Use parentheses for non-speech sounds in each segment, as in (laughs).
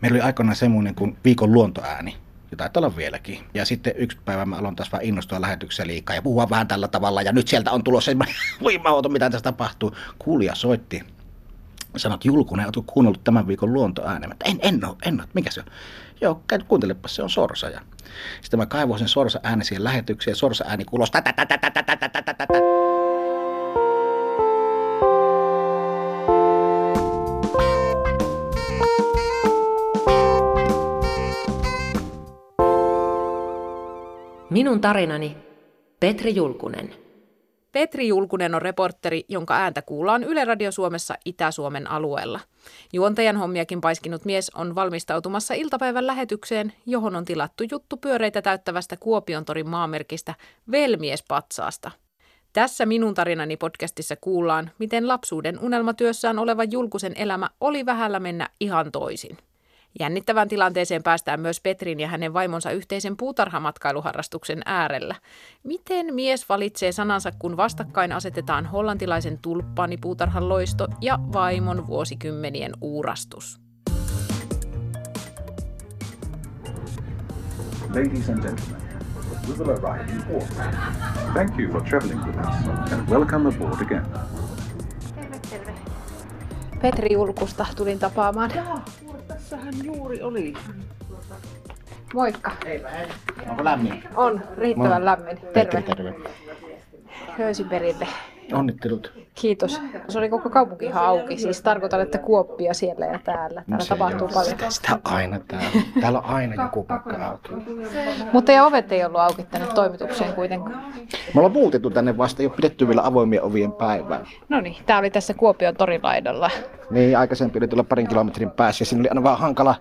Meillä oli aikoinaan semmoinen kuin viikon luontoääni, ja taitaa olla vieläkin. Ja sitten yksi päivä mä aloin taas vaan innostua lähetyksessä liikaa ja puhua vähän tällä tavalla. Ja nyt sieltä on tulossa semmoinen voimauto, mitä tässä tapahtuu. Kuulija soitti. Sanot, Julkunen, oletko kuunnellut tämän viikon luontoäänen? En, en ole, en ole. Mikä se on? Joo, kuuntelepa, se on sorsa. Ja sitten mä kaivoin sen sorsa äänen siihen lähetykseen ja sorsa ääni kuulosti Minun tarinani Petri Julkunen. Petri Julkunen on reporteri, jonka ääntä kuullaan Yle Radio Suomessa Itä-Suomen alueella. Juontajan hommiakin paiskinut mies on valmistautumassa iltapäivän lähetykseen, johon on tilattu juttu pyöreitä täyttävästä Kuopiontorin maamerkistä Velmiespatsaasta. Tässä Minun tarinani podcastissa kuullaan, miten lapsuuden unelmatyössään oleva Julkusen elämä oli vähällä mennä ihan toisin. Jännittävään tilanteeseen päästään myös Petrin ja hänen vaimonsa yhteisen puutarhamatkailuharrastuksen äärellä. Miten mies valitsee sanansa, kun vastakkain asetetaan hollantilaisen tulppaanipuutarhan loisto ja vaimon vuosikymmenien uurastus? Ladies and gentlemen, we will arrive in Portland. Thank you for traveling with us and welcome aboard again. Petri Julkusta tulin tapaamaan. Jaa, tässähän juuri oli. Moikka. Onko lämmin? On, riittävän Moi. lämmin. Terve. terve. Löysin perille. Onnittelut. Kiitos. Se oli koko kaupunki ihan auki, siis tarkoitan, että kuoppia siellä ja täällä. Täällä Se tapahtuu on- paljon. Sitä, sitä aina täällä. Täällä on aina joku pakka auki. Mutta ja ovet ei ollut auki tänne toimitukseen kuitenkaan. Me ollaan muutettu tänne vasta, ei ole pidetty vielä avoimien ovien päivää. No niin, tää oli tässä Kuopion torilaidalla. Niin, aikaisempi oli tulla parin kilometrin päässä ja siinä oli aina vaan hankala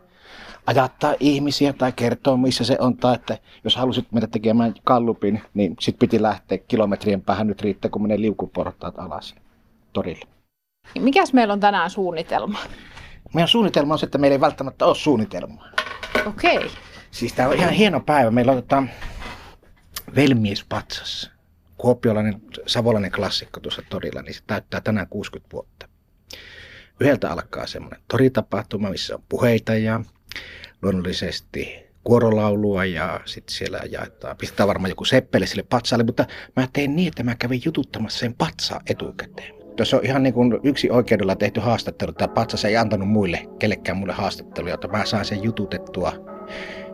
ajattaa ihmisiä tai kertoa missä se on. Tai että jos halusit mennä tekemään kallupin, niin sit piti lähteä kilometrien päähän. Nyt riittää, kun menee liukuportaat alas torille. Mikäs meillä on tänään suunnitelma? Meidän suunnitelma on se, että meillä ei välttämättä ole suunnitelmaa. Okei. Okay. Siis tää on ihan hieno päivä. Meillä on tota, Velmiespatsas. Kuopiolainen savolainen klassikko tuossa torilla, niin se täyttää tänään 60 vuotta. Yhdeltä alkaa semmoinen toritapahtuma, missä on puheita ja luonnollisesti kuorolaulua ja sitten siellä jaetaan, pistetään varmaan joku seppele sille patsaalle, mutta mä tein niin, että mä kävin jututtamassa sen patsaa etukäteen. Tuossa on ihan niin kuin yksi oikeudella tehty haastattelu. Tämä patsas ei antanut muille, kellekään mulle haastatteluja, jotta mä saan sen jututettua.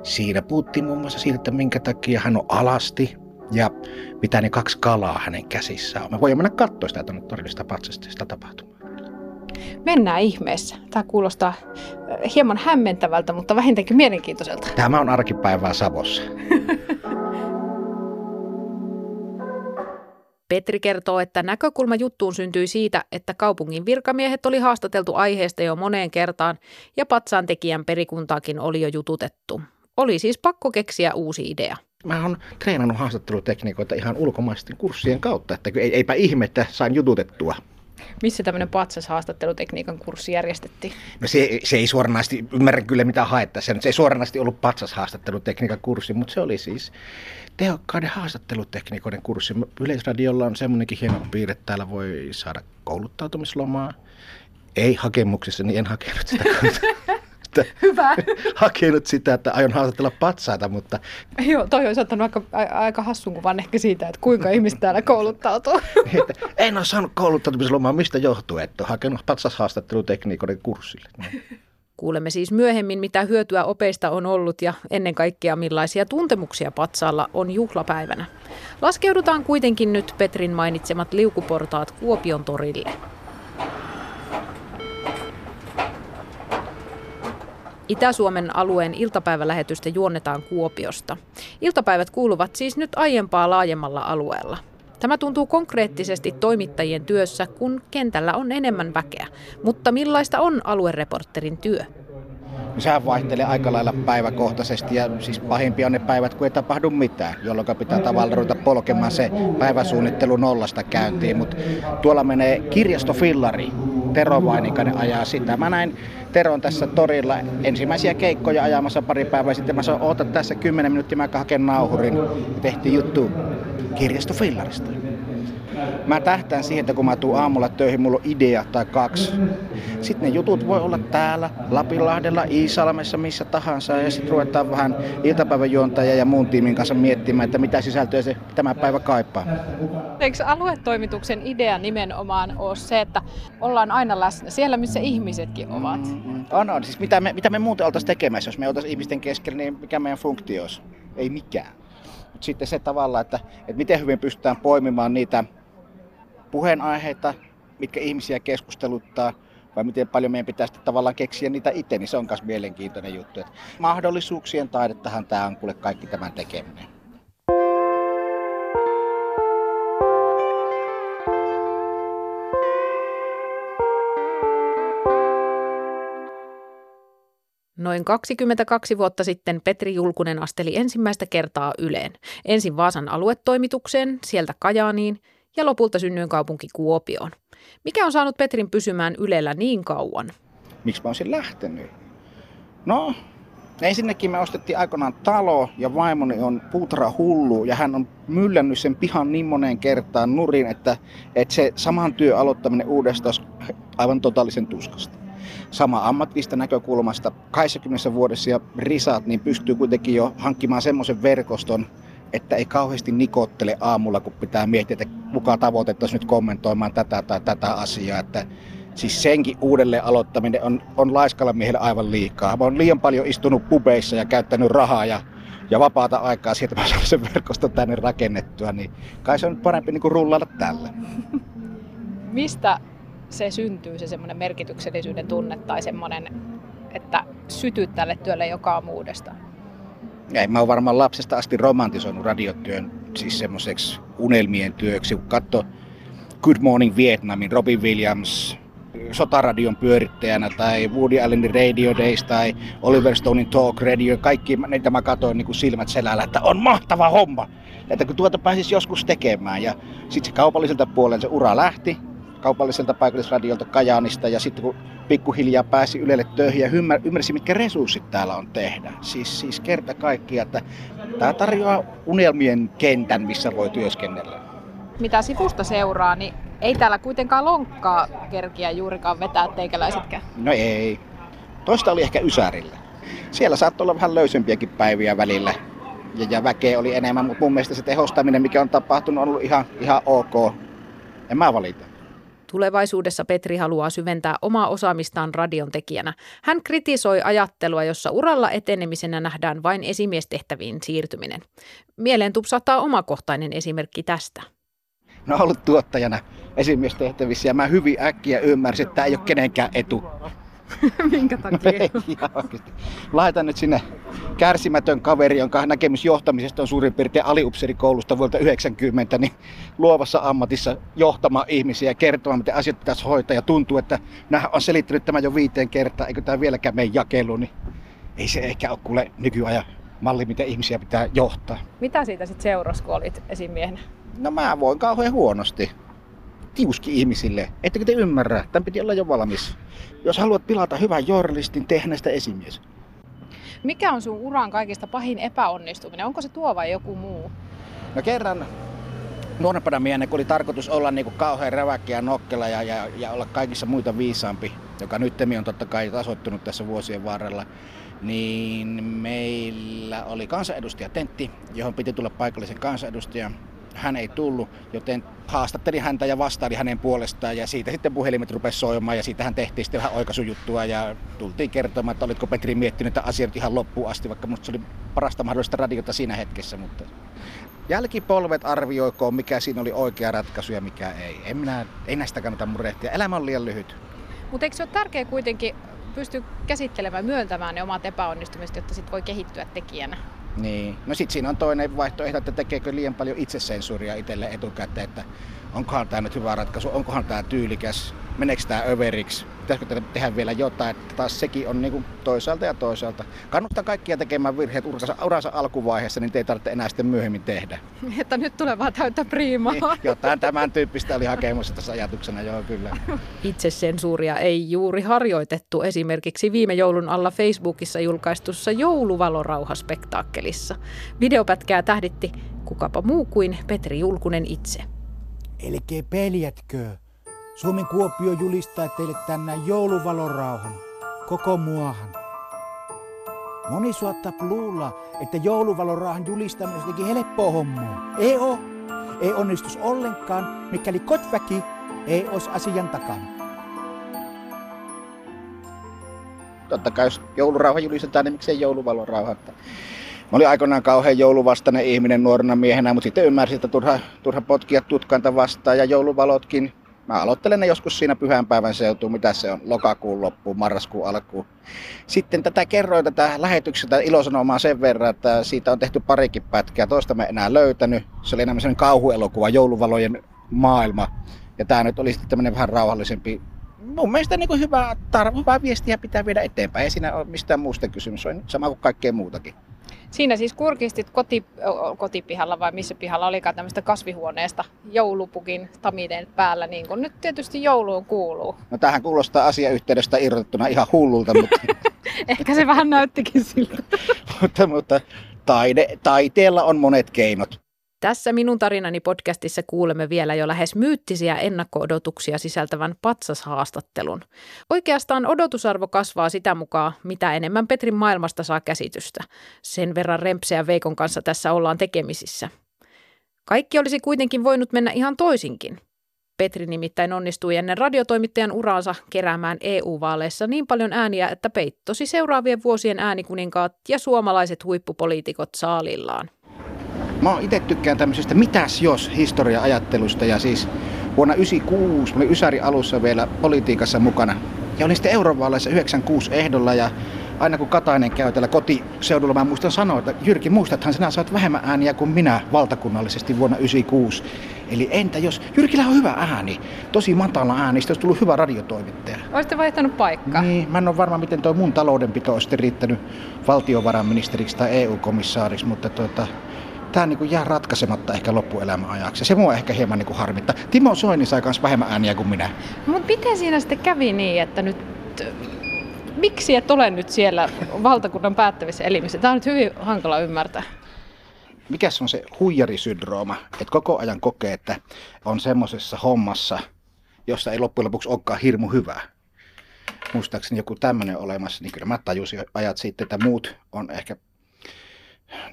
Siinä puhuttiin muun muassa siitä, että minkä takia hän on alasti ja mitä ne kaksi kalaa hänen käsissään on. Mä voin mennä katsoa sitä tuonne torillista patsasta sitä tapahtumaa. Mennään ihmeessä. Tämä kuulostaa äh, hieman hämmentävältä, mutta vähintäänkin mielenkiintoiselta. Tämä on arkipäivää Savossa. (laughs) Petri kertoo, että näkökulma juttuun syntyi siitä, että kaupungin virkamiehet oli haastateltu aiheesta jo moneen kertaan ja patsaan tekijän perikuntaakin oli jo jututettu. Oli siis pakko keksiä uusi idea. Mä oon treenannut haastattelutekniikoita ihan ulkomaisten kurssien kautta, että ei- eipä ihme, että sain jututettua. Missä tämmöinen patsas haastattelutekniikan kurssi järjestettiin? No se, se ei suoranaisesti, ymmärrän kyllä mitä haetta se, se ei suoranaisesti ollut patsashaastattelutekniikan kurssi, mutta se oli siis tehokkaiden haastattelutekniikoiden kurssi. Yleisradiolla on semmoinenkin hieno piirre, että täällä voi saada kouluttautumislomaa. Ei hakemuksessa, niin en hakenut sitä (laughs) kautta. Hyvä. (laughs) hakenut sitä, että aion haastatella patsaita, mutta Joo, toi olisi ottanut aika, aika hassun kuvan ehkä siitä, että kuinka ihmiset täällä kouluttautuu. (laughs) että en ole saanut kouluttautumislomaa, mistä johtuu, että olen hakenut patsashaastattelutekniikoiden kurssille. Kuulemme siis myöhemmin, mitä hyötyä opeista on ollut ja ennen kaikkea millaisia tuntemuksia patsaalla on juhlapäivänä. Laskeudutaan kuitenkin nyt Petrin mainitsemat liukuportaat Kuopion torille. Itä-Suomen alueen iltapäivälähetystä juonnetaan Kuopiosta. Iltapäivät kuuluvat siis nyt aiempaa laajemmalla alueella. Tämä tuntuu konkreettisesti toimittajien työssä, kun kentällä on enemmän väkeä. Mutta millaista on aluereporterin työ? Sehän vaihtelee aika lailla päiväkohtaisesti ja siis pahimpia on ne päivät, kun ei tapahdu mitään, jolloin pitää tavallaan ruveta polkemaan se päiväsuunnittelu nollasta käyntiin. Mutta tuolla menee kirjastofillari, Tero Vainikainen ajaa sitä. Mä näin Teron tässä torilla ensimmäisiä keikkoja ajamassa pari päivää sitten. Mä sanoin, oota tässä 10 minuuttia, mä haken nauhurin. Tehtiin juttu kirjastofillarista. mä tähtään siihen, että kun mä tuun aamulla töihin, mulla on idea tai kaksi. Sitten ne jutut voi olla täällä, Lapinlahdella, Iisalmessa, missä tahansa. Ja sitten ruvetaan vähän iltapäiväjuontaja ja muun tiimin kanssa miettimään, että mitä sisältöä se tämä päivä kaipaa. Eikö aluetoimituksen idea nimenomaan ole se, että ollaan aina läsnä siellä, missä ihmisetkin ovat? Mm, on, on. Siis mitä me, mitä me muuten oltaisiin tekemässä, jos me oltaisiin ihmisten keskellä, niin mikä meidän funktio olisi? Ei mikään. Mutta sitten se tavalla, että, että miten hyvin pystytään poimimaan niitä puheenaiheita, mitkä ihmisiä keskusteluttaa, vai miten paljon meidän pitää sitten tavallaan keksiä niitä itse, niin se on myös mielenkiintoinen juttu. Että mahdollisuuksien taidettahan tämä on kuule kaikki tämän tekeminen. Noin 22 vuotta sitten Petri Julkunen asteli ensimmäistä kertaa Yleen. Ensin Vaasan aluetoimitukseen, sieltä Kajaaniin ja lopulta synnyin kaupunki Kuopioon. Mikä on saanut Petrin pysymään Ylellä niin kauan? Miksi mä olisin lähtenyt? No, ensinnäkin me ostettiin aikoinaan talo ja vaimoni on puutra hullu ja hän on myllännyt sen pihan niin moneen kertaan nurin, että, että se saman työ aloittaminen uudestaan aivan totaalisen tuskasta sama ammatista näkökulmasta. 20 vuodessa ja risat niin pystyy kuitenkin jo hankkimaan semmoisen verkoston, että ei kauheasti nikottele aamulla, kun pitää miettiä, että kuka tavoitettaisiin nyt kommentoimaan tätä tai tätä asiaa. Että siis senkin uudelleen aloittaminen on, on laiskalla miehelle aivan liikaa. Mä oon liian paljon istunut pubeissa ja käyttänyt rahaa ja, ja vapaata aikaa siitä, että mä sen verkoston tänne rakennettua, niin kai se on parempi niin kuin rullailla tällä. Mistä se syntyy, se semmoinen merkityksellisyyden tunne tai semmoinen, että sytyt tälle työlle joka aamuudesta? Ei, mä oon varmaan lapsesta asti romantisoinut radiotyön siis semmoiseksi unelmien työksi. Kun katso Good Morning Vietnamin, Robin Williams, sotaradion pyörittäjänä tai Woody Allenin Radio Days tai Oliver Stonein Talk Radio, kaikki niitä mä katsoin niin kuin silmät selällä, että on mahtava homma. Että kun tuota pääsisi joskus tekemään ja sitten se kaupalliselta puolelta se ura lähti kaupalliselta paikallisradiolta Kajaanista ja sitten kun pikkuhiljaa pääsi Ylelle töihin ja ymmär, ymmärsi, mitkä resurssit täällä on tehdä. Siis, siis kerta kaikkiaan, että tämä tarjoaa unelmien kentän, missä voi työskennellä. Mitä sivusta seuraa, niin ei täällä kuitenkaan lonkkaa kerkiä juurikaan vetää teikäläisetkään. No ei. Toista oli ehkä Ysärillä. Siellä saattoi olla vähän löysempiäkin päiviä välillä. Ja, ja väkeä oli enemmän, mutta mun mielestä se tehostaminen, mikä on tapahtunut, on ollut ihan, ihan ok. En mä valita. Tulevaisuudessa Petri haluaa syventää omaa osaamistaan radion tekijänä. Hän kritisoi ajattelua, jossa uralla etenemisenä nähdään vain esimiestehtäviin siirtyminen. Mieleen tupsahtaa omakohtainen esimerkki tästä. No ollut tuottajana esimiestehtävissä ja mä hyvin äkkiä ymmärsin, että tämä ei ole kenenkään etu. (laughs) Minkä takia? Laitan nyt sinne kärsimätön kaveri, jonka näkemys johtamisesta on suurin piirtein aliupserikoulusta vuodelta 90, niin luovassa ammatissa johtamaan ihmisiä ja kertomaan, miten asiat pitäisi hoitaa. Ja tuntuu, että nämä on selittänyt tämän jo viiteen kertaa, eikö tämä vieläkään mene jakeluun, niin ei se ehkä ole kuule nykyajan malli, miten ihmisiä pitää johtaa. Mitä siitä sitten seurasi, kun olit esimiehenä? No mä voin kauhean huonosti tiuski ihmisille. Ettekö te ymmärrä? Tämän piti olla jo valmis. Jos haluat pilata hyvän journalistin, tee näistä esimies. Mikä on sun uran kaikista pahin epäonnistuminen? Onko se tuo vai joku muu? No kerran nuorempana miehenä, kun oli tarkoitus olla niin kuin kauhean räväkki ja nokkela ja, ja, ja, olla kaikissa muita viisaampi, joka nyt on totta kai tasoittunut tässä vuosien varrella, niin meillä oli kansanedustaja Tentti, johon piti tulla paikallisen kansanedustajan hän ei tullut, joten haastattelin häntä ja vastaili hänen puolestaan ja siitä sitten puhelimet rupesi soimaan ja siitähän tehtiin sitten vähän oikaisujuttua ja tultiin kertomaan, että olitko Petri miettinyt että asiat ihan loppuun asti, vaikka musta se oli parasta mahdollista radiota siinä hetkessä, mutta jälkipolvet arvioikoon, mikä siinä oli oikea ratkaisu ja mikä ei. En minä, ei näistä kannata murehtia. Elämä on liian lyhyt. Mutta eikö se ole tärkeää kuitenkin pystyä käsittelemään, myöntämään ne omat epäonnistumiset, jotta sitten voi kehittyä tekijänä? Niin. No sitten siinä on toinen vaihtoehto, että tekeekö liian paljon itsesensuuria itselle etukäteen, että onkohan tämä nyt hyvä ratkaisu, onkohan tämä tyylikäs, meneekö tämä överiksi, pitäisikö tehdä vielä jotain, että taas sekin on niin toisaalta ja toisaalta. Kannattaa kaikkia tekemään virheet uransa, uransa alkuvaiheessa, niin te ei tarvitse enää sitten myöhemmin tehdä. (laughs) Että nyt tulee vaan täyttä priimaa. Niin, jotain tämän tyyppistä oli hakemassa tässä ajatuksena, joo kyllä. (laughs) Itsesensuuria ei juuri harjoitettu esimerkiksi viime joulun alla Facebookissa julkaistussa jouluvalorauhaspektaakkelissa. Videopätkää tähditti kukapa muu kuin Petri Julkunen itse. Elkee peljätkö. Suomen Kuopio julistaa teille tänään jouluvalon rauhan. Koko muahan. Moni suottaa luulla, että jouluvalon rauhan julistaminen on jotenkin helppoa hommaa. Ei oo. Ei onnistus ollenkaan, mikäli kotväki ei olisi asian takana. Totta kai jos joulurauha julistetaan, niin miksei jouluvalon rauha. Että Mä olin aikoinaan kauhean jouluvastainen ihminen nuorena miehenä, mutta sitten ymmärsin, että turha, turha potkia tutkanta vastaan ja jouluvalotkin. Mä aloittelen ne joskus siinä pyhänpäivän seutuun, mitä se on, lokakuun loppuun, marraskuun alkuun. Sitten tätä kerroin tätä lähetyksestä ilosanomaa sen verran, että siitä on tehty parikin pätkää. Toista mä enää löytänyt. Se oli enemmän sellainen kauhuelokuva, jouluvalojen maailma. Ja tämä nyt oli sitten tämmöinen vähän rauhallisempi mun mielestä niin hyvää, tar- hyvää viestiä pitää viedä eteenpäin. Ei siinä ole mistään muusta kysymys, se on sama kuin kaikkea muutakin. Siinä siis kurkistit koti, kotipihalla vai missä pihalla olikaan tämmöistä kasvihuoneesta joulupukin taminen päällä, niin kuin nyt tietysti jouluun kuuluu. No tähän kuulostaa asiayhteydestä irrotettuna ihan hullulta, mutta... (laughs) Ehkä se vähän näyttikin siltä. (laughs) mutta, mutta taide, taiteella on monet keinot. Tässä Minun tarinani podcastissa kuulemme vielä jo lähes myyttisiä ennakko-odotuksia sisältävän patsashaastattelun. Oikeastaan odotusarvo kasvaa sitä mukaan, mitä enemmän Petrin maailmasta saa käsitystä. Sen verran Rempseä Veikon kanssa tässä ollaan tekemisissä. Kaikki olisi kuitenkin voinut mennä ihan toisinkin. Petri nimittäin onnistui ennen radiotoimittajan uraansa keräämään EU-vaaleissa niin paljon ääniä, että peittosi seuraavien vuosien äänikuninkaat ja suomalaiset huippupoliitikot saalillaan. Mä oon itse tykkään tämmöisestä mitäs jos historia-ajattelusta ja siis vuonna 1996, mä olin Ysäri alussa vielä politiikassa mukana ja olin sitten eurovaaleissa 96 ehdolla ja aina kun Katainen käy täällä kotiseudulla, mä muistan sanoa, että Jyrki, muistathan sinä saat vähemmän ääniä kuin minä valtakunnallisesti vuonna 96. Eli entä jos, Jyrkillä on hyvä ääni, tosi matala ääni, olisi tullut hyvä radiotoimittaja. Olisitte vaihtanut paikkaa. Niin, mä en ole varma, miten tuo mun taloudenpito olisi riittänyt valtiovarainministeriksi tai EU-komissaariksi, mutta tuota, tämä niin jää ratkaisematta ehkä loppuelämän ajaksi. Se mua ehkä hieman niin harmittaa. Timo Soini sai myös vähemmän ääniä kuin minä. Mutta miten siinä sitten kävi niin, että nyt miksi et ole nyt siellä valtakunnan päättävissä elimissä? Tämä on nyt hyvin hankala ymmärtää. Mikä on se huijarisyndrooma, että koko ajan kokee, että on semmoisessa hommassa, jossa ei loppujen lopuksi olekaan hirmu hyvää. Muistaakseni joku tämmöinen olemassa, niin kyllä mä tajusin ajat sitten, että muut on ehkä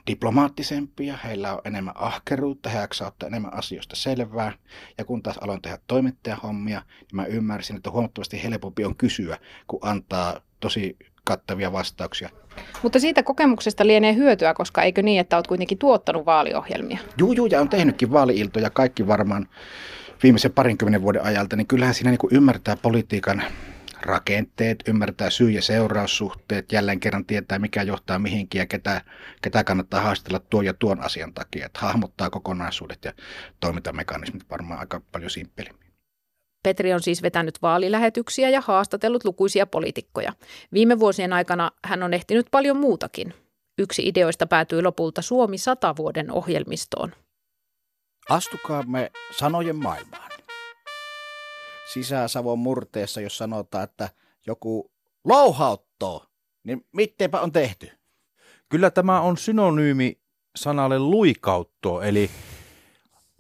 diplomaattisempia, heillä on enemmän ahkeruutta, he jaksaa ottaa enemmän asioista selvää. Ja kun taas aloin tehdä toimittajahommia, niin mä ymmärsin, että huomattavasti helpompi on kysyä, kun antaa tosi kattavia vastauksia. Mutta siitä kokemuksesta lienee hyötyä, koska eikö niin, että olet kuitenkin tuottanut vaaliohjelmia? Juu, juu, ja on tehnytkin vaaliiltoja kaikki varmaan viimeisen parinkymmenen vuoden ajalta, niin kyllähän siinä niin ymmärtää politiikan rakenteet, ymmärtää syy- ja seuraussuhteet, jälleen kerran tietää, mikä johtaa mihinkin ja ketä, ketä kannattaa haastella tuon ja tuon asian takia. Että hahmottaa kokonaisuudet ja toimintamekanismit varmaan aika paljon simppelimmin. Petri on siis vetänyt vaalilähetyksiä ja haastatellut lukuisia poliitikkoja. Viime vuosien aikana hän on ehtinyt paljon muutakin. Yksi ideoista päätyi lopulta Suomi sata vuoden ohjelmistoon. Astukaamme sanojen maailmaan. Sisä-Savon murteessa, jos sanotaan, että joku louhauttoo, niin mitteipä on tehty? Kyllä tämä on synonyymi sanalle luikautto, eli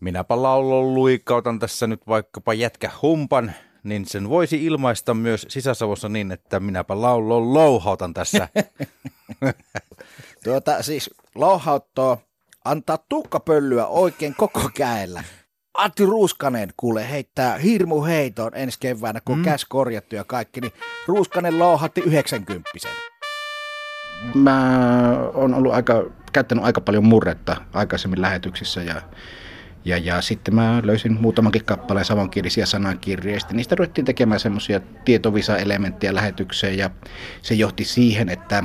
minäpä laulon luikautan tässä nyt vaikkapa jätkä humpan, niin sen voisi ilmaista myös sisäsavossa niin, että minäpä laulon louhautan tässä. (laughs) tuota siis louhauttoo antaa tukkapöllyä oikein koko käellä. Antti Ruuskanen kuule heittää hirmu heitoon ensi keväänä, kun mm. käs korjattu ja kaikki, niin Ruuskanen louhatti 90 Mä oon ollut aika, käyttänyt aika paljon murretta aikaisemmin lähetyksissä ja, ja, ja sitten mä löysin muutamankin kappaleen samankielisiä sanankirjeistä. Niistä ruvettiin tekemään semmoisia tietovisa-elementtejä lähetykseen ja se johti siihen, että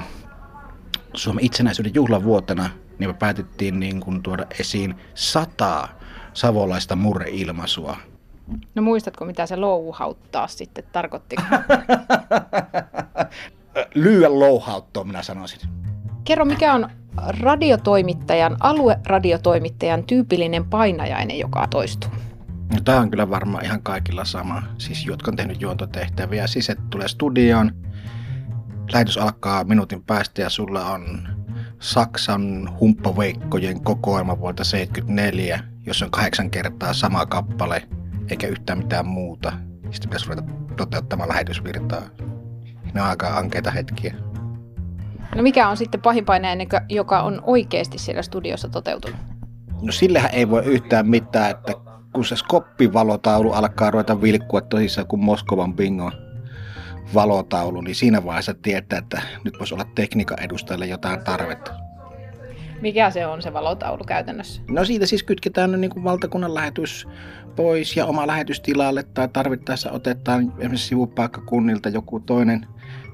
Suomen itsenäisyyden juhlavuotena niin me päätettiin niin kuin tuoda esiin sataa savolaista murreilmaisua. No muistatko, mitä se louhauttaa sitten tarkoitti? (laughs) Lyö louhauttoa, minä sanoisin. Kerro, mikä on radiotoimittajan, alueradiotoimittajan tyypillinen painajainen, joka toistuu? No, tämä on kyllä varmaan ihan kaikilla sama. Siis jotka on tehnyt juontotehtäviä. Siis että tulee studioon, lähetys alkaa minuutin päästä ja sulla on Saksan humppaveikkojen kokoelma vuodelta 74 jos on kahdeksan kertaa sama kappale, eikä yhtään mitään muuta. Sitten pitäisi ruveta toteuttamaan lähetysvirtaa. Ne on aika ankeita hetkiä. No mikä on sitten pahinpaine, joka on oikeasti siellä studiossa toteutunut? No sillähän ei voi yhtään mitään, että kun se skoppivalotaulu alkaa ruveta vilkkua tosissaan kuin Moskovan bingon valotaulu, niin siinä vaiheessa tietää, että nyt voisi olla tekniikan edustajalle jotain tarvetta. Mikä se on se valotaulu käytännössä? No siitä siis kytketään niin kuin valtakunnan lähetys pois ja oma lähetystilalle tai tarvittaessa otetaan esimerkiksi sivupaikkakunnilta joku toinen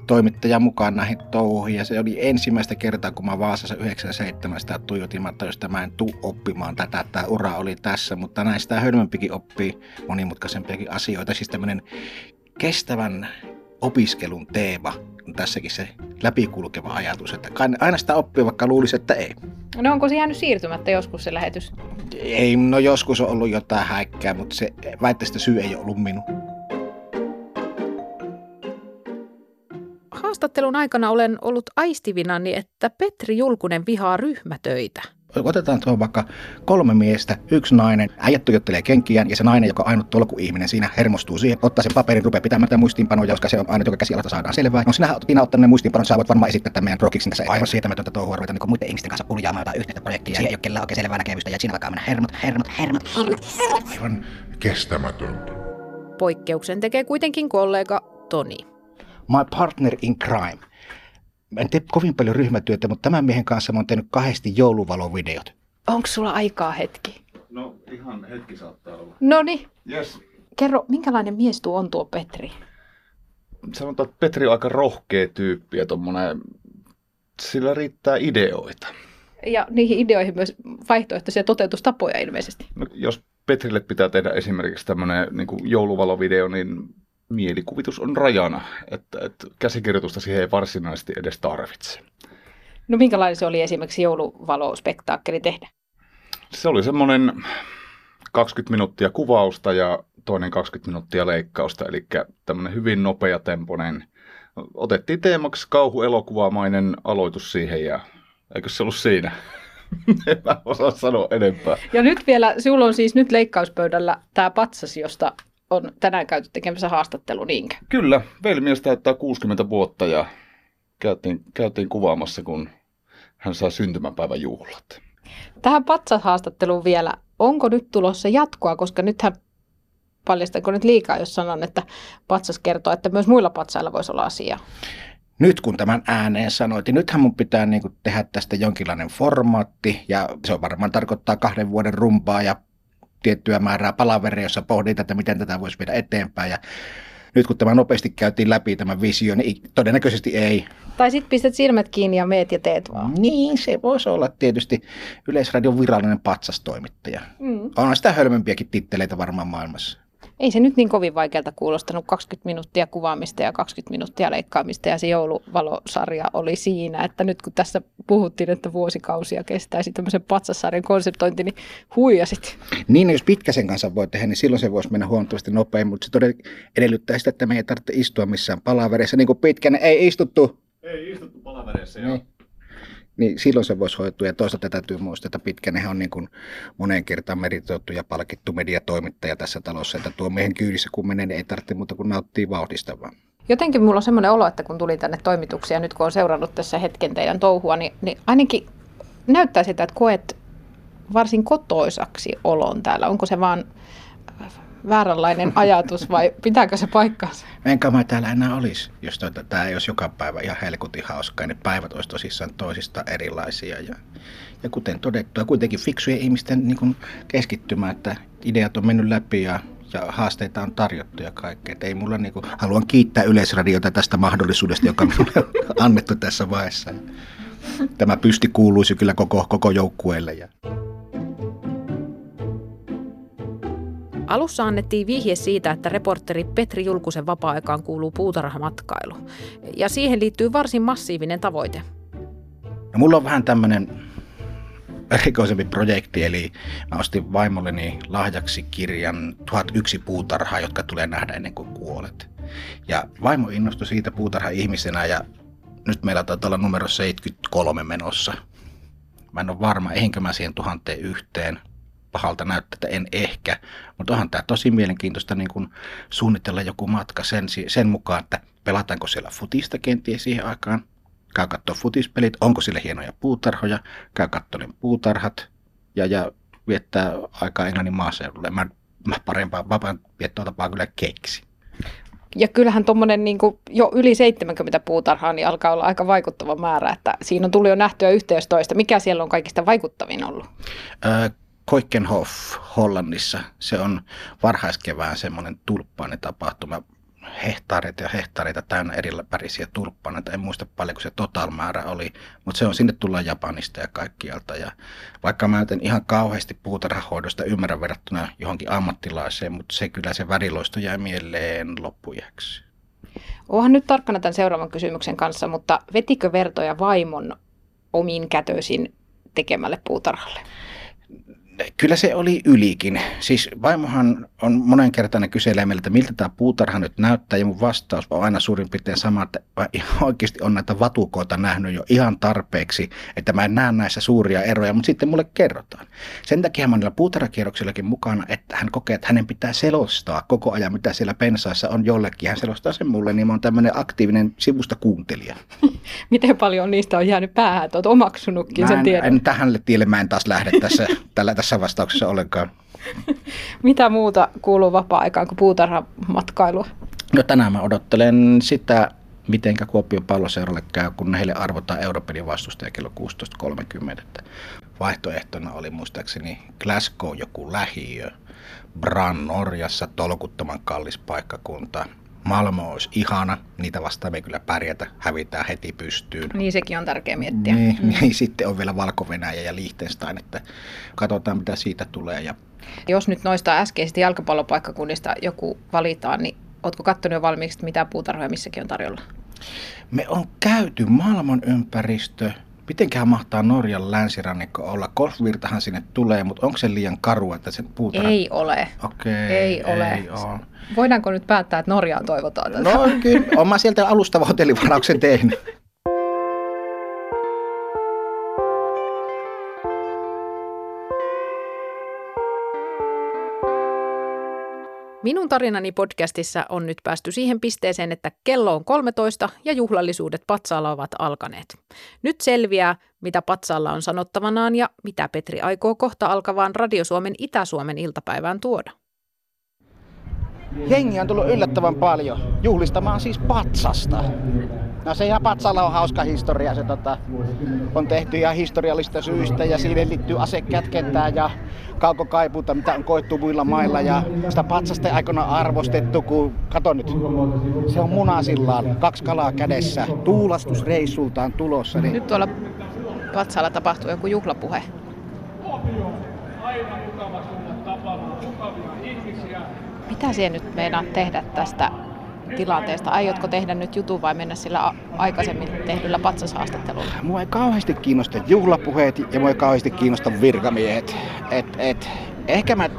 toimittaja mukaan näihin touhuihin. Ja se oli ensimmäistä kertaa, kun mä Vaasassa 97 sitä tuijotin, että jos mä en tuu oppimaan tätä, tämä ura oli tässä, mutta näistä hölmömpikin oppii monimutkaisempiakin asioita. Siis tämmöinen kestävän opiskelun teema tässäkin se läpikulkeva ajatus, että aina sitä oppii, vaikka luulisi, että ei. No onko se jäänyt siirtymättä joskus se lähetys? Ei, no joskus on ollut jotain häikkää, mutta se väitteestä syy ei ole ollut minun. Haastattelun aikana olen ollut aistivinani, että Petri Julkunen vihaa ryhmätöitä. Otetaan tuohon vaikka kolme miestä, yksi nainen, äijät tuijottelee kenkiään ja se nainen, joka on ainut tolkuihminen siinä hermostuu siihen, ottaa sen paperin, rupeaa pitämään tätä muistiinpanoja, koska se on ainut, joka käsialasta saadaan selvää. No sinä olet ottanut ne muistiinpanot, sä voit varmaan esittää tämän meidän prokiksin tässä aivan sietämätöntä touhua, ruveta niin muiden ihmisten kanssa puljaamaan jotain yhteistä projektia. Siihen ei ole kellään oikein selvää näkemystä ja siinä alkaa mennä hermot, hermot, hermot, hermot. Aivan kestämätöntä. Poikkeuksen tekee kuitenkin kollega Toni. My partner in crime en tee kovin paljon ryhmätyötä, mutta tämän miehen kanssa mä oon tehnyt kahdesti jouluvalovideot. Onko sulla aikaa hetki? No ihan hetki saattaa olla. No niin. Yes. Kerro, minkälainen mies tuo on tuo Petri? Sanotaan, että Petri on aika rohkea tyyppi ja tommonen, sillä riittää ideoita. Ja niihin ideoihin myös vaihtoehtoisia toteutustapoja ilmeisesti. No, jos Petrille pitää tehdä esimerkiksi tämmöinen niin jouluvalovideo, niin mielikuvitus on rajana, että, että käsikirjoitusta siihen ei varsinaisesti edes tarvitse. No minkälainen se oli esimerkiksi jouluvalospektaakkeli tehdä? Se oli semmoinen 20 minuuttia kuvausta ja toinen 20 minuuttia leikkausta, eli tämmöinen hyvin nopea temponen. Otettiin teemaksi kauhuelokuvamainen aloitus siihen ja eikö se ollut siinä? (laughs) en mä osaa sanoa enempää. Ja nyt vielä, sinulla on siis nyt leikkauspöydällä tämä patsas, josta on tänään käyty tekemässä haastattelu, niinkö? Kyllä, velimies täyttää 60 vuotta ja käytiin, käytiin kuvaamassa, kun hän saa syntymäpäivän juhlat. Tähän patsashaastatteluun vielä, onko nyt tulossa jatkoa, koska nythän paljastanko nyt liikaa, jos sanon, että patsas kertoo, että myös muilla patsailla voisi olla asiaa? Nyt kun tämän ääneen sanoit, niin nythän mun pitää niin tehdä tästä jonkinlainen formaatti, ja se on varmaan tarkoittaa kahden vuoden rumpaa ja tiettyä määrää palaveria, jossa pohditaan, että miten tätä voisi viedä eteenpäin. Ja nyt kun tämä nopeasti käytiin läpi tämä visio, niin todennäköisesti ei. Tai sitten pistät silmät kiinni ja meet ja teet vaan. Niin, se voisi olla tietysti Yleisradion virallinen patsastoimittaja. Mm. On sitä hölmempiäkin titteleitä varmaan maailmassa ei se nyt niin kovin vaikealta kuulostanut. 20 minuuttia kuvaamista ja 20 minuuttia leikkaamista ja se jouluvalosarja oli siinä, että nyt kun tässä puhuttiin, että vuosikausia kestäisi tämmöisen patsasarjan konseptointi, niin huijasit. Niin, jos pitkäsen kanssa voi tehdä, niin silloin se voisi mennä huomattavasti nopeammin, mutta se todella edellyttää sitä, että me ei tarvitse istua missään palaverissa, niin kuin pitkän ei istuttu. Ei istuttu palaverissa, niin. joo niin silloin se voisi hoitua. Ja toisaalta täytyy muistaa, että Pitkänen on niin kuin moneen kertaan meritoitu ja palkittu mediatoimittaja tässä talossa, että tuo miehen kyydissä kun menee, niin ei tarvitse muuta kuin nauttia vauhdista vaan. Jotenkin mulla on semmoinen olo, että kun tuli tänne toimituksia, nyt kun on seurannut tässä hetken teidän touhua, niin, niin ainakin näyttää sitä, että koet varsin kotoisaksi olon täällä. Onko se vaan vääränlainen ajatus vai pitääkö se paikkaansa? Enkä mä täällä enää olisi, jos tuota, tämä ei olisi joka päivä ihan helkutin hauskaa. Ne päivät olisi tosissaan toisista erilaisia. Ja, ja kuten todettua, kuitenkin fiksujen ihmisten niin kuin keskittymä, että ideat on mennyt läpi ja ja haasteita on tarjottu ja kaikkea. ei mulla niinku, haluan kiittää Yleisradiota tästä mahdollisuudesta, joka minulle on annettu tässä vaiheessa. Tämä pysti kuuluisi kyllä koko, koko joukkueelle. Ja... Alussa annettiin vihje siitä, että reporteri Petri Julkusen vapaa-aikaan kuuluu puutarhamatkailu. Ja siihen liittyy varsin massiivinen tavoite. No, mulla on vähän tämmöinen erikoisempi projekti, eli mä ostin vaimolleni lahjaksi kirjan 1001 puutarhaa, jotka tulee nähdä ennen kuin kuolet. Ja vaimo innostui siitä puutarha-ihmisenä ja nyt meillä taitaa olla numero 73 menossa. Mä en ole varma, eihinkö mä siihen tuhanteen yhteen – pahalta näyttää, että en ehkä. Mutta onhan tämä tosi mielenkiintoista niin kun suunnitella joku matka sen, sen mukaan, että pelataanko siellä futista kenties siihen aikaan. Käy katsoa futispelit, onko sille hienoja puutarhoja, käy katsoa puutarhat ja, ja viettää aikaa Englannin maaseudulle. Mä, mä parempaa vapaan viettoa kyllä keksi. Ja kyllähän tuommoinen niin jo yli 70 puutarhaa niin alkaa olla aika vaikuttava määrä, että siinä on tullut jo nähtyä yhteistoista. Mikä siellä on kaikista vaikuttavin ollut? Koikenhof Hollannissa. Se on varhaiskevään semmoinen tulppaanitapahtuma hehtaareita ja hehtaareita täynnä erilläpärisiä tulppaneita. En muista paljonko se totalmäärä oli, mutta se on sinne tullaan Japanista ja kaikkialta. Ja vaikka mä en ihan kauheasti puutarhahoidosta ymmärrä verrattuna johonkin ammattilaiseen, mutta se kyllä se väriloisto jää mieleen loppujaksi. Ohan nyt tarkkana tämän seuraavan kysymyksen kanssa, mutta vetikö vertoja vaimon omin kätöisin tekemälle puutarhalle? Kyllä se oli ylikin. Siis vaimohan on monen kertaan kyselee meiltä, miltä tämä puutarha nyt näyttää, ja mun vastaus on aina suurin piirtein sama, että mä (laughs) oikeasti on näitä vatukoita nähnyt jo ihan tarpeeksi, että mä en näe näissä suuria eroja, mutta sitten mulle kerrotaan. Sen takia mä niillä puutarhakierroksillakin mukana, että hän kokee, että hänen pitää selostaa koko ajan, mitä siellä pensaissa on jollekin. Hän selostaa sen mulle, niin mä oon tämmöinen aktiivinen sivusta kuuntelija. (laughs) Miten paljon niistä on jäänyt päähän, että oot omaksunutkin sen tiedon? En, tähän tielle mä en taas lähde tässä, (laughs) tällä, tässä vastauksessa ollenkaan. (laughs) Mitä muuta kuuluu vapaa-aikaan kuin puutarhamatkailua? No tänään mä odottelen sitä, miten Kuopion palloseuralle käy, kun heille arvotaan Euroopan vastustaja kello 16.30. Vaihtoehtona oli muistaakseni Glasgow joku lähiö, Bran Norjassa, tolkuttoman kallis paikkakunta, Malmo olisi ihana, niitä vastaan me kyllä pärjätä, hävitään heti pystyyn. Niin sekin on tärkeä miettiä. Niin, mm. niin sitten on vielä valko ja Liechtenstein, että katsotaan mitä siitä tulee. Ja... Jos nyt noista äskeisistä jalkapallopaikkakunnista joku valitaan, niin oletko katsonut jo valmiiksi, mitä puutarhoja missäkin on tarjolla? Me on käyty maailman ympäristö, Mitenköhän mahtaa Norjan länsirannikko olla? Golfvirtahan sinne tulee, mutta onko se liian karu, että sen puutarha... Ei ole. Okei, ei, ole. Ei ole. Voidaanko nyt päättää, että Norjaan toivotaan tätä? No kyllä, olen sieltä alustava hotellivarauksen tehnyt. (laughs) Minun tarinani podcastissa on nyt päästy siihen pisteeseen, että kello on 13 ja juhlallisuudet Patsaalla ovat alkaneet. Nyt selviää, mitä Patsaalla on sanottavanaan ja mitä Petri aikoo kohta alkavaan Radio Suomen Itä-Suomen iltapäivään tuoda. Jengi on tullut yllättävän paljon juhlistamaan siis patsasta. No se ihan patsalla on hauska historia. Se tota, on tehty ihan historiallista syistä ja siihen liittyy asekätkentää ja kaukokaipuuta, mitä on koettu muilla mailla. Ja sitä patsasta aikana arvostettu, kun kato nyt, se on munasillaan, kaksi kalaa kädessä, tuulastusreissultaan tulossa. Niin... Nyt tuolla patsalla tapahtuu joku juhlapuhe. Mitä siellä nyt meinaa tehdä tästä tilanteesta? Aiotko tehdä nyt jutun vai mennä sillä aikaisemmin tehdyllä patsashaastattelulla? Mua ei kauheasti kiinnosta juhlapuheet ja mua ei kauheasti kiinnosta virkamiehet. Et, et, ehkä mä,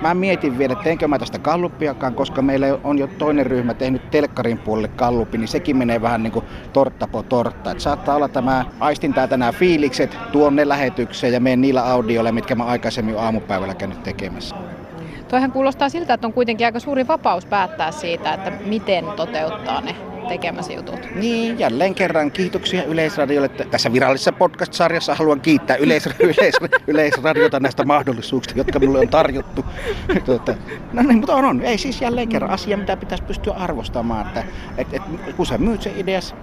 mä mietin vielä, että teenkö mä tästä kalluppiakaan, koska meillä on jo toinen ryhmä tehnyt telkkarin puolelle kallupi, niin sekin menee vähän niin kuin tortta po tortta. Et saattaa olla tämä, aistin täältä nämä fiilikset, tuon ne lähetykseen ja menen niillä audioille, mitkä mä aikaisemmin aamupäivällä käynyt tekemässä. Toihan kuulostaa siltä, että on kuitenkin aika suuri vapaus päättää siitä, että miten toteuttaa ne tekemässä jutut. Niin, jälleen kerran kiitoksia Yleisradiolle. Tässä virallisessa podcast-sarjassa haluan kiittää Yleis- (laughs) Yleis- Yleisradiota näistä mahdollisuuksista, jotka minulle on tarjottu. (laughs) tuota, no niin, mutta on, on. Ei siis jälleen kerran asia, mitä pitäisi pystyä arvostamaan. Että, et, et, kun sä myyt sen ideas,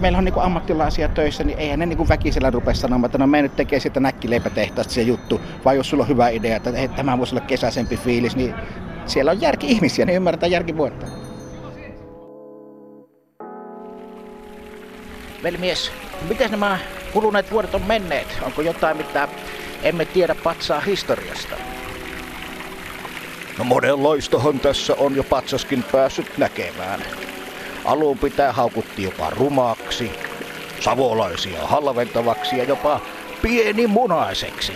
meillä on niinku ammattilaisia töissä, niin eihän ne niinku väkisellä rupea sanomaan, että no me nyt tekee sitä näkkileipätehtaasta se juttu. Vai jos sulla on hyvä idea, että hei, tämä voisi olla kesäisempi fiilis, niin siellä on järki ihmisiä, niin ymmärretään järkivuotta. Velimies, miten nämä kuluneet vuodet on menneet? Onko jotain, mitä emme tiedä patsaa historiasta? No monenlaistahan tässä on jo patsaskin päässyt näkemään. Alun pitää haukutti jopa rumaksi, savolaisia halventavaksi ja jopa pienimunaiseksi.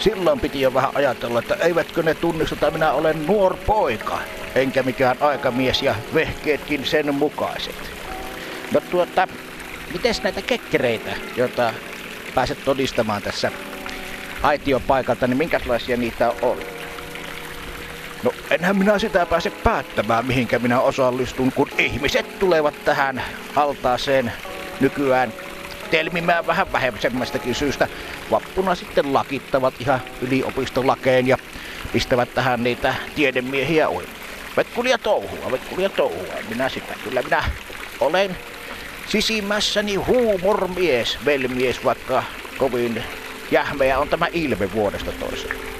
Silloin piti jo vähän ajatella, että eivätkö ne tunnista, että minä olen nuor poika, enkä mikään aikamies ja vehkeetkin sen mukaiset. No tuota, Miten näitä kekkereitä, joita pääset todistamaan tässä aitiopaikalta, niin minkälaisia niitä on ollut? No enhän minä sitä pääse päättämään, mihinkä minä osallistun, kun ihmiset tulevat tähän altaaseen nykyään telmimään vähän vähemmästäkin syystä. Vappuna sitten lakittavat ihan yliopistolakeen ja pistävät tähän niitä tiedemiehiä oi. Vetkulia touhua, vetkulia touhua. Minä sitä kyllä minä olen sisimmässäni huumormies, velmies, vaikka kovin jähmeä on tämä ilme vuodesta toiseen.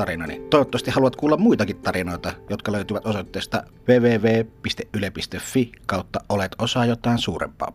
Tarinani. Toivottavasti haluat kuulla muitakin tarinoita, jotka löytyvät osoitteesta www.yle.fi kautta olet osa jotain suurempaa.